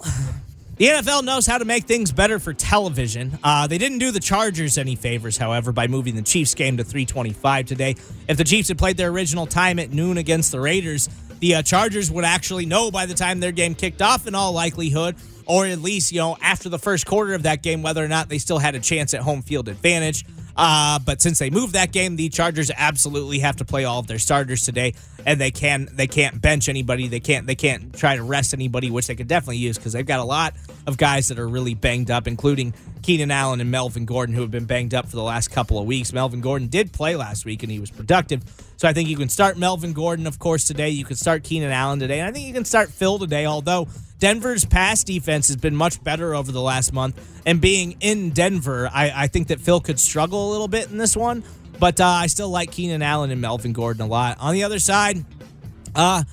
the NFL knows how to make things better for television. Uh, they didn't do the Chargers any favors, however, by moving the Chiefs game to 325 today. If the Chiefs had played their original time at noon against the Raiders, the uh, Chargers would actually know by the time their game kicked off, in all likelihood, or at least, you know, after the first quarter of that game, whether or not they still had a chance at home field advantage. Uh, but since they moved that game, the Chargers absolutely have to play all of their starters today, and they can they can't bench anybody. They can't they can't try to rest anybody, which they could definitely use because they've got a lot of guys that are really banged up, including Keenan Allen and Melvin Gordon, who have been banged up for the last couple of weeks. Melvin Gordon did play last week and he was productive, so I think you can start Melvin Gordon, of course, today. You can start Keenan Allen today, and I think you can start Phil today. Although Denver's pass defense has been much better over the last month. And being in Denver, I, I think that Phil could struggle a little bit in this one. But uh, I still like Keenan Allen and Melvin Gordon a lot. On the other side, uh,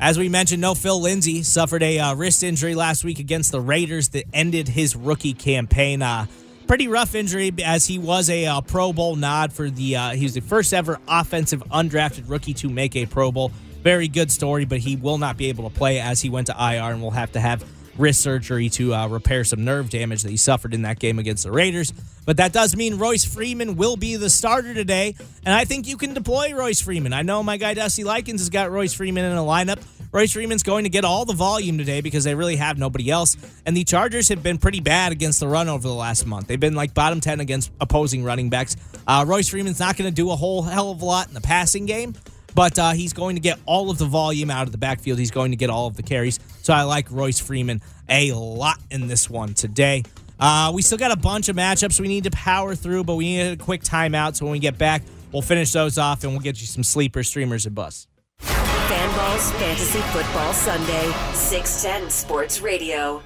as we mentioned, no Phil Lindsay suffered a uh, wrist injury last week against the Raiders that ended his rookie campaign. Uh, pretty rough injury as he was a uh, Pro Bowl nod for the. Uh, he was the first ever offensive undrafted rookie to make a Pro Bowl. Very good story, but he will not be able to play as he went to IR and will have to have wrist surgery to uh, repair some nerve damage that he suffered in that game against the Raiders. But that does mean Royce Freeman will be the starter today, and I think you can deploy Royce Freeman. I know my guy Dusty Likens has got Royce Freeman in a lineup. Royce Freeman's going to get all the volume today because they really have nobody else. And the Chargers have been pretty bad against the run over the last month. They've been like bottom 10 against opposing running backs. Uh, Royce Freeman's not going to do a whole hell of a lot in the passing game, but uh, he's going to get all of the volume out of the backfield. He's going to get all of the carries. So I like Royce Freeman a lot in this one today. Uh, we still got a bunch of matchups we need to power through, but we need a quick timeout. So when we get back, we'll finish those off and we'll get you some sleeper streamers and bus. Fanballs Fantasy Football Sunday, 610 Sports Radio.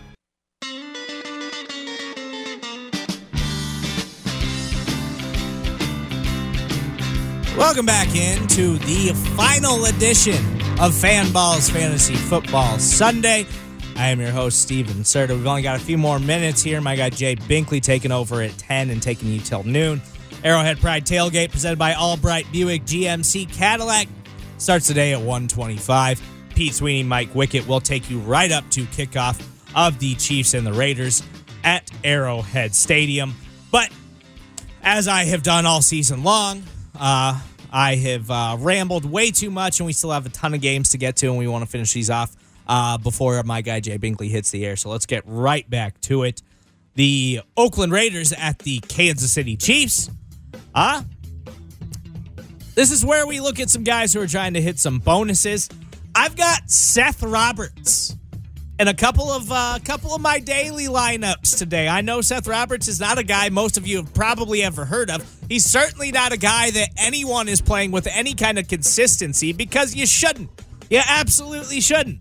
Welcome back into the final edition of Fanballs Fantasy Football Sunday. I am your host, Steven Serta. We've only got a few more minutes here. My guy Jay Binkley taking over at 10 and taking you till noon. Arrowhead Pride Tailgate presented by Albright Buick GMC Cadillac starts today at 125. Pete Sweeney, Mike Wickett will take you right up to kickoff of the Chiefs and the Raiders at Arrowhead Stadium. But as I have done all season long, uh, I have uh, rambled way too much, and we still have a ton of games to get to, and we want to finish these off uh, before my guy Jay Binkley hits the air. So let's get right back to it. The Oakland Raiders at the Kansas City Chiefs. Uh, this is where we look at some guys who are trying to hit some bonuses. I've got Seth Roberts and a couple of a uh, couple of my daily lineups today. I know Seth Roberts is not a guy most of you have probably ever heard of. He's certainly not a guy that anyone is playing with any kind of consistency because you shouldn't. You absolutely shouldn't.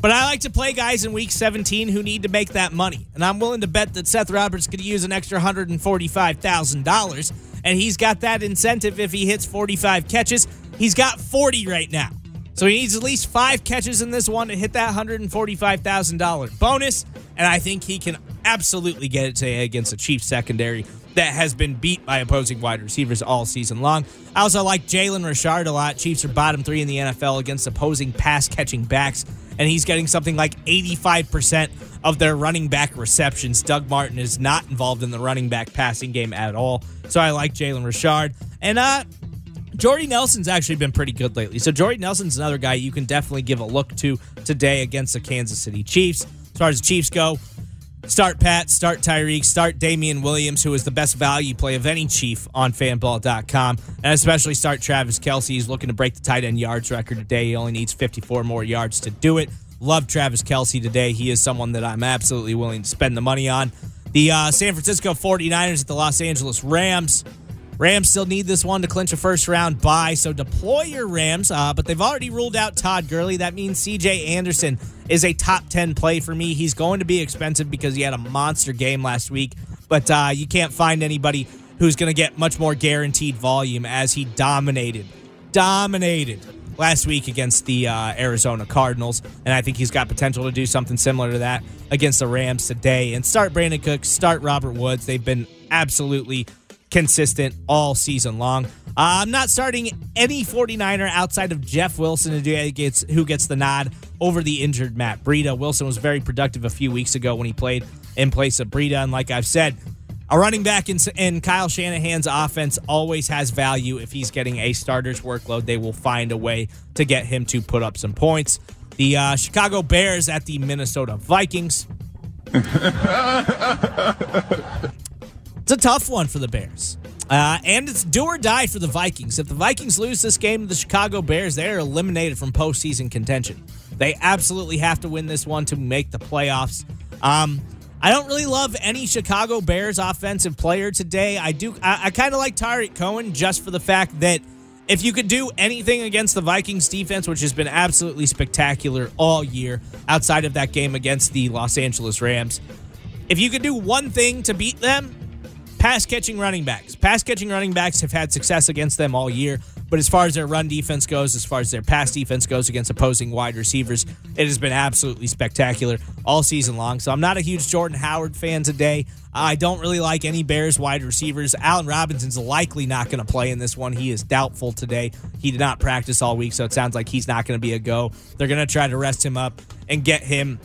But I like to play guys in week 17 who need to make that money. And I'm willing to bet that Seth Roberts could use an extra $145,000. And he's got that incentive if he hits 45 catches. He's got 40 right now. So he needs at least five catches in this one to hit that $145,000 bonus. And I think he can absolutely get it today against a Chiefs secondary that has been beat by opposing wide receivers all season long. I also like Jalen Richard a lot. Chiefs are bottom three in the NFL against opposing pass catching backs, and he's getting something like 85% of their running back receptions. Doug Martin is not involved in the running back passing game at all. So I like Jalen Richard. And uh Jordy Nelson's actually been pretty good lately. So Jordy Nelson's another guy you can definitely give a look to today against the Kansas City Chiefs. As far as the Chiefs go, Start Pat, start Tyreek, start Damien Williams, who is the best value play of any Chief on fanball.com. And especially start Travis Kelce. He's looking to break the tight end yards record today. He only needs 54 more yards to do it. Love Travis Kelce today. He is someone that I'm absolutely willing to spend the money on. The uh, San Francisco 49ers at the Los Angeles Rams. Rams still need this one to clinch a first round bye, so deploy your Rams. Uh, but they've already ruled out Todd Gurley. That means CJ Anderson is a top 10 play for me. He's going to be expensive because he had a monster game last week, but uh, you can't find anybody who's going to get much more guaranteed volume as he dominated, dominated last week against the uh, Arizona Cardinals. And I think he's got potential to do something similar to that against the Rams today. And start Brandin Cooks, start Robert Woods. They've been absolutely consistent all season long. Uh, I'm not starting any 49er outside of Jeff Wilson who gets, who gets the nod over the injured Matt Breida. Wilson was very productive a few weeks ago when he played in place of Breida. And like I've said, a running back in, in Kyle Shanahan's offense always has value. If he's getting a starter's workload, they will find a way to get him to put up some points. The uh, Chicago Bears at the Minnesota Vikings. it's a tough one for the Bears. Uh, and it's do or die for the Vikings. If the Vikings lose this game to the Chicago Bears, they're eliminated from postseason contention. They absolutely have to win this one to make the playoffs. Um, I don't really love any Chicago Bears offensive player today. I do. I, I kind of like Tarik Cohen just for the fact that if you could do anything against the Vikings defense, which has been absolutely spectacular all year, outside of that game against the Los Angeles Rams, if you could do one thing to beat them, pass catching running backs. Pass catching running backs have had success against them all year. But as far as their run defense goes, as far as their pass defense goes against opposing wide receivers, it has been absolutely spectacular all season long. So I'm not a huge Jordan Howard fan today. I don't really like any Bears wide receivers. Allen Robinson's likely not going to play in this one. He is doubtful today. He did not practice all week, so it sounds like he's not going to be a go. They're going to try to rest him up and get him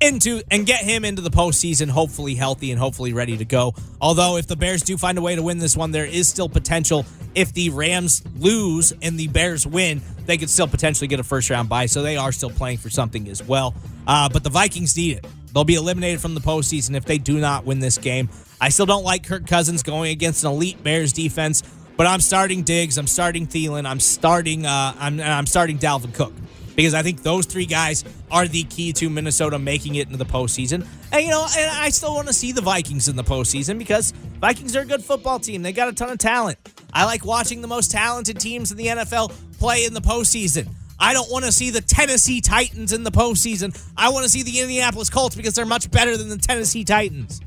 into and get him into the postseason, hopefully healthy and hopefully ready to go. Although, if the Bears do find a way to win this one, there is still potential. If the Rams lose and the Bears win, they could still potentially get a first round bye. So they are still playing for something as well. Uh, but the Vikings need it. They'll be eliminated from the postseason if they do not win this game. I still don't like Kirk Cousins going against an elite Bears defense, but I'm starting Diggs, I'm starting Thielen, I'm starting, uh, I'm, I'm starting Dalvin Cook because I think those three guys are the key to Minnesota making it into the postseason. And you know, and I still want to see the Vikings in the postseason because Vikings are a good football team. They got a ton of talent. I like watching the most talented teams in the NFL play in the postseason. I don't want to see the Tennessee Titans in the postseason. I want to see the Indianapolis Colts because they're much better than the Tennessee Titans.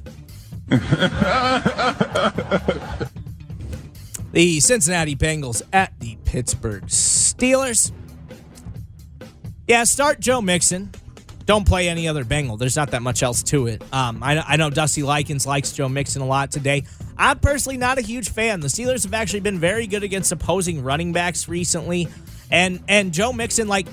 the Cincinnati Bengals at the Pittsburgh Steelers. Yeah, start Joe Mixon. Don't play any other Bengal. There's not that much else to it. Um, I, I know Dusty Likens likes Joe Mixon a lot today. I'm personally not a huge fan. The Steelers have actually been very good against opposing running backs recently, and and Joe Mixon like.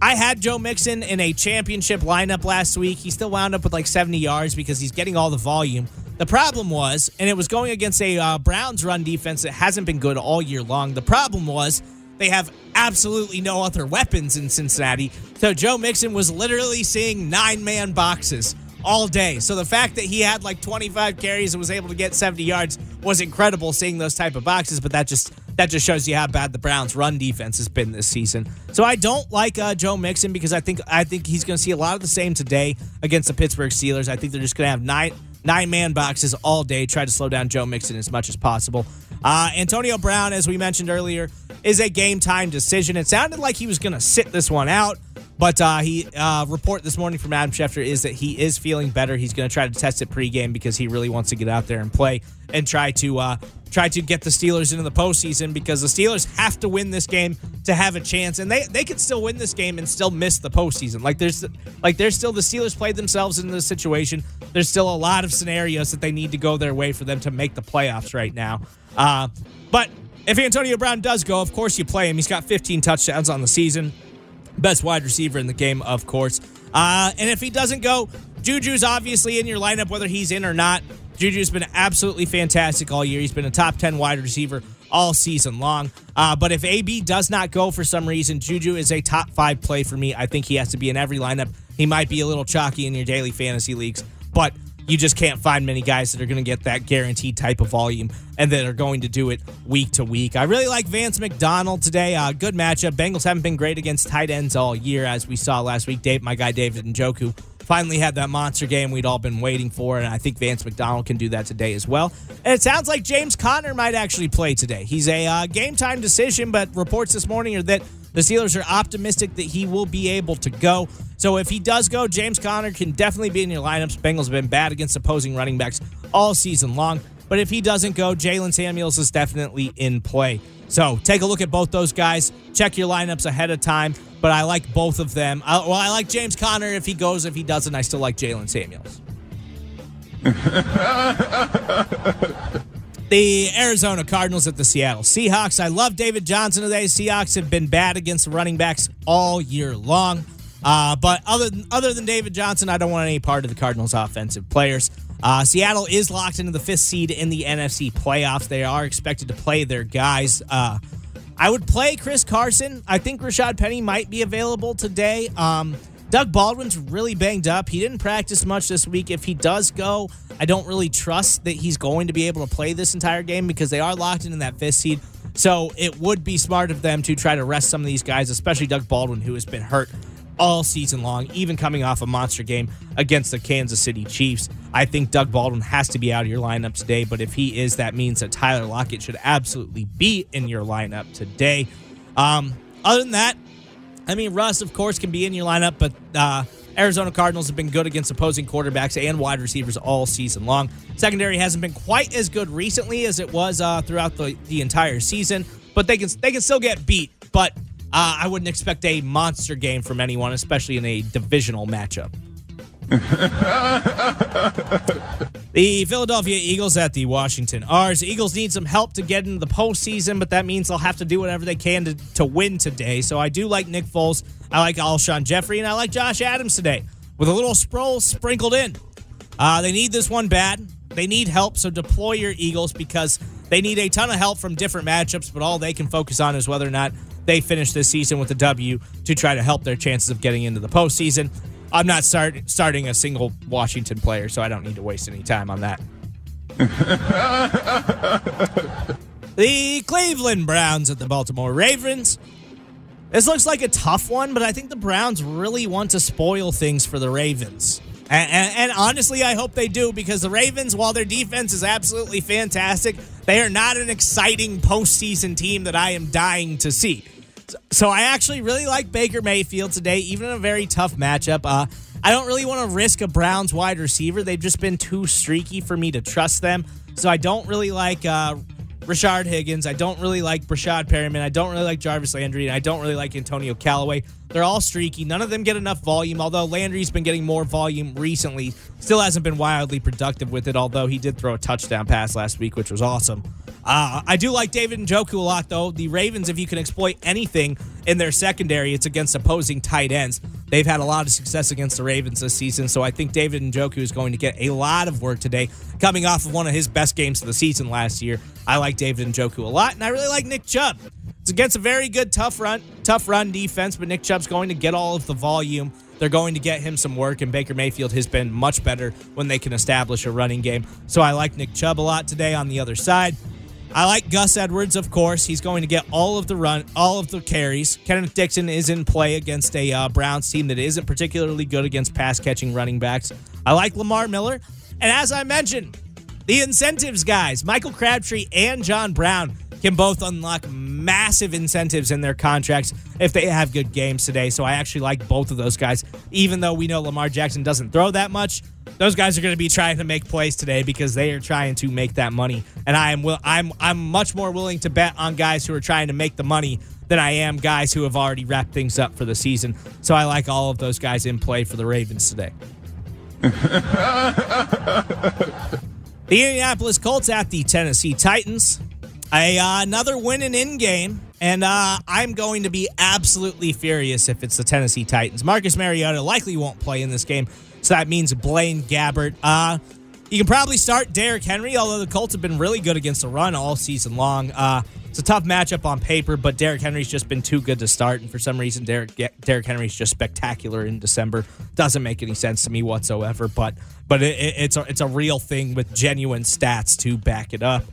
I had Joe Mixon in a championship lineup last week. He still wound up with like 70 yards because he's getting all the volume. The problem was, and it was going against a uh, Browns run defense that hasn't been good all year long. The problem was they have absolutely no other weapons in Cincinnati. So Joe Mixon was literally seeing nine man boxes all day. So the fact that he had like 25 carries and was able to get 70 yards was incredible seeing those type of boxes, but that just that just shows you how bad the Browns run defense has been this season. So I don't like uh, Joe Mixon because I think I think he's going to see a lot of the same today against the Pittsburgh Steelers. I think they're just going to have nine nine man boxes all day, try to slow down Joe Mixon as much as possible. Uh, Antonio Brown, as we mentioned earlier, is a game time decision. It sounded like he was going to sit this one out, but uh, he uh, report this morning from Adam Schefter is that he is feeling better. He's going to try to test it pregame because he really wants to get out there and play and try to uh, try to get the Steelers into the postseason because the Steelers have to win this game to have a chance, and they they could still win this game and still miss the postseason. Like there's like there's still the Steelers played themselves into this situation. There's still a lot of scenarios that they need to go their way for them to make the playoffs right now. Uh, but if Antonio Brown does go, of course you play him. He's got 15 touchdowns on the season. Best wide receiver in the game, of course. Uh, and if he doesn't go, Juju's obviously in your lineup, whether he's in or not. Juju's been absolutely fantastic all year. He's been a top 10 wide receiver all season long. Uh, but if AB does not go for some reason, Juju is a top five play for me. I think he has to be in every lineup. He might be a little chalky in your daily fantasy leagues, but you just can't find many guys that are going to get that guaranteed type of volume and that are going to do it week to week. I really like Vance McDonald today. Uh, good matchup. Bengals haven't been great against tight ends all year, as we saw last week. Dave, my guy David Njoku finally had that monster game we'd all been waiting for, and I think Vance McDonald can do that today as well. And it sounds like James Conner might actually play today. He's a uh, game time decision, but reports this morning are that the Steelers are optimistic that he will be able to go. So if he does go, James Conner can definitely be in your lineups. Bengals have been bad against opposing running backs all season long. But if he doesn't go, Jaylen Samuels is definitely in play. So take a look at both those guys. Check your lineups ahead of time. But I like both of them. I, well, I like James Conner if he goes. If he doesn't, I still like Jaylen Samuels. the Arizona Cardinals at the Seattle Seahawks. I love David Johnson today. Seahawks have been bad against running backs all year long. Uh, but other than, other than David Johnson, I don't want any part of the Cardinals' offensive players. Uh, Seattle is locked into the fifth seed in the NFC playoffs. They are expected to play their guys. Uh, I would play Chris Carson. I think Rashaad Penny might be available today. Um, Doug Baldwin's really banged up. He didn't practice much this week. If he does go, I don't really trust that he's going to be able to play this entire game because they are locked into that fifth seed. So it would be smart of them to try to rest some of these guys, especially Doug Baldwin, who has been hurt all season long, even coming off a monster game against the Kansas City Chiefs. I think Doug Baldwin has to be out of your lineup today, but if he is, that means that Tyler Lockett should absolutely be in your lineup today. Um, other than that, I mean, Russ, of course, can be in your lineup, but uh, Arizona Cardinals have been good against opposing quarterbacks and wide receivers all season long. Secondary hasn't been quite as good recently as it was uh, throughout the, the entire season, but they can they can still get beat. But uh, I wouldn't expect a monster game from anyone, especially in a divisional matchup. the Philadelphia Eagles at the Washington R's. Eagles need some help to get into the postseason, but that means they'll have to do whatever they can to, to win today. So I do like Nick Foles. I like Alshon Jeffery, and I like Josh Adams today with a little Sproles sprinkled in. Uh, they need this one bad. They need help, so deploy your Eagles because they need a ton of help from different matchups, but all they can focus on is whether or not they finish this season with a W to try to help their chances of getting into the postseason. I'm not start, starting a single Washington player, so I don't need to waste any time on that. the Cleveland Browns at the Baltimore Ravens. This looks like a tough one, but I think the Browns really want to spoil things for the Ravens. And, and, and, honestly, I hope they do because the Ravens, while their defense is absolutely fantastic, they are not an exciting postseason team that I am dying to see. So I actually really like Baker Mayfield today, even in a very tough matchup. Uh, I don't really want to risk a Browns wide receiver. They've just been too streaky for me to trust them. So I don't really like uh, Rashard Higgins. I don't really like Breshad Perriman. I don't really like Jarvis Landry. And I don't really like Antonio Callaway. They're all streaky. None of them get enough volume, although Landry's been getting more volume recently. Still hasn't been wildly productive with it, although he did throw a touchdown pass last week, which was awesome. Uh, I do like David Njoku a lot, though. The Ravens, if you can exploit anything in their secondary, it's against opposing tight ends. They've had a lot of success against the Ravens this season, so I think David Njoku is going to get a lot of work today, coming off of one of his best games of the season last year. I like David Njoku a lot, and I really like Nick Chubb. It's against a very good tough run, tough run defense, but Nick Chubb's going to get all of the volume. They're going to get him some work, and Baker Mayfield has been much better when they can establish a running game. So I like Nick Chubb a lot today on the other side. I like Gus Edwards, of course. He's going to get all of the run, all of the carries. Kenneth Dixon is in play against a uh, Browns team that isn't particularly good against pass catching running backs. I like Lamar Miller. And as I mentioned, the incentives guys, Michael Crabtree and John Brown, can both unlock massive incentives in their contracts if they have good games today. So I actually like both of those guys. Even though we know Lamar Jackson doesn't throw that much, those guys are going to be trying to make plays today because they are trying to make that money. And I am will I'm I'm much more willing to bet on guys who are trying to make the money than I am guys who have already wrapped things up for the season. So I like all of those guys in play for the Ravens today. the Indianapolis Colts at the Tennessee Titans. A, uh, another win and in game, and uh, I'm going to be absolutely furious if it's the Tennessee Titans. Marcus Mariota likely won't play in this game, so that means Blaine Gabbert. Uh, you can probably start Derrick Henry, although the Colts have been really good against the run all season long. Uh, it's a tough matchup on paper, but Derrick Henry's just been too good to start, and for some reason, Derrick Derrick Henry's just spectacular in December. Doesn't make any sense to me whatsoever, but but it, it, it's a it's a real thing with genuine stats to back it up.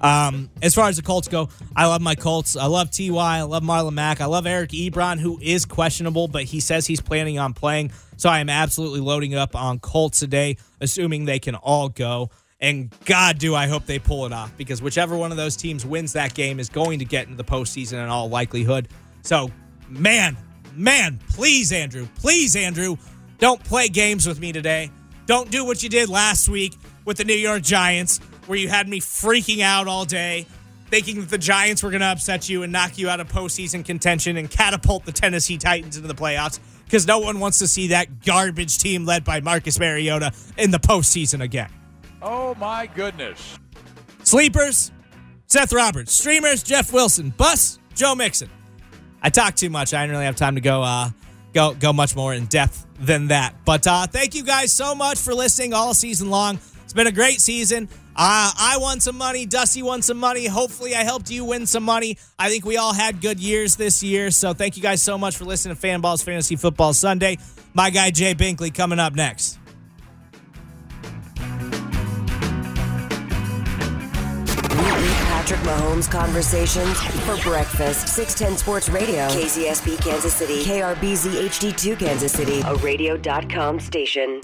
Um, as far as the Colts go, I love my Colts. I love Ty. I love Marlon Mack. I love Eric Ebron, who is questionable, but he says he's planning on playing. So I am absolutely loading up on Colts today, assuming they can all go. And God, do I hope they pull it off because whichever one of those teams wins that game is going to get into the postseason in all likelihood. So, man, man, please, Andrew, please, Andrew, don't play games with me today. Don't do what you did last week with the New York Giants where you had me freaking out all day, thinking that the Giants were going to upset you and knock you out of postseason contention and catapult the Tennessee Titans into the playoffs because no one wants to see that garbage team led by Marcus Mariota in the postseason again. Oh my goodness. Sleepers, Seth Roberts. Streamers, Jeff Wilson. Bus, Joe Mixon. I talk too much. I didn't really have time to go uh, go go much more in depth than that. But uh, thank you guys so much for listening all season long. It's been a great season. Uh, I won some money. Dusty won some money. Hopefully, I helped you win some money. I think we all had good years this year. So, thank you guys so much for listening to Fanballs Fantasy Football Sunday. My guy, Jay Binkley, coming up next. Patrick Mahomes conversations for breakfast. 610 Sports Radio, KCSP Kansas City, KRBZ HD2 Kansas City, a radio.com station.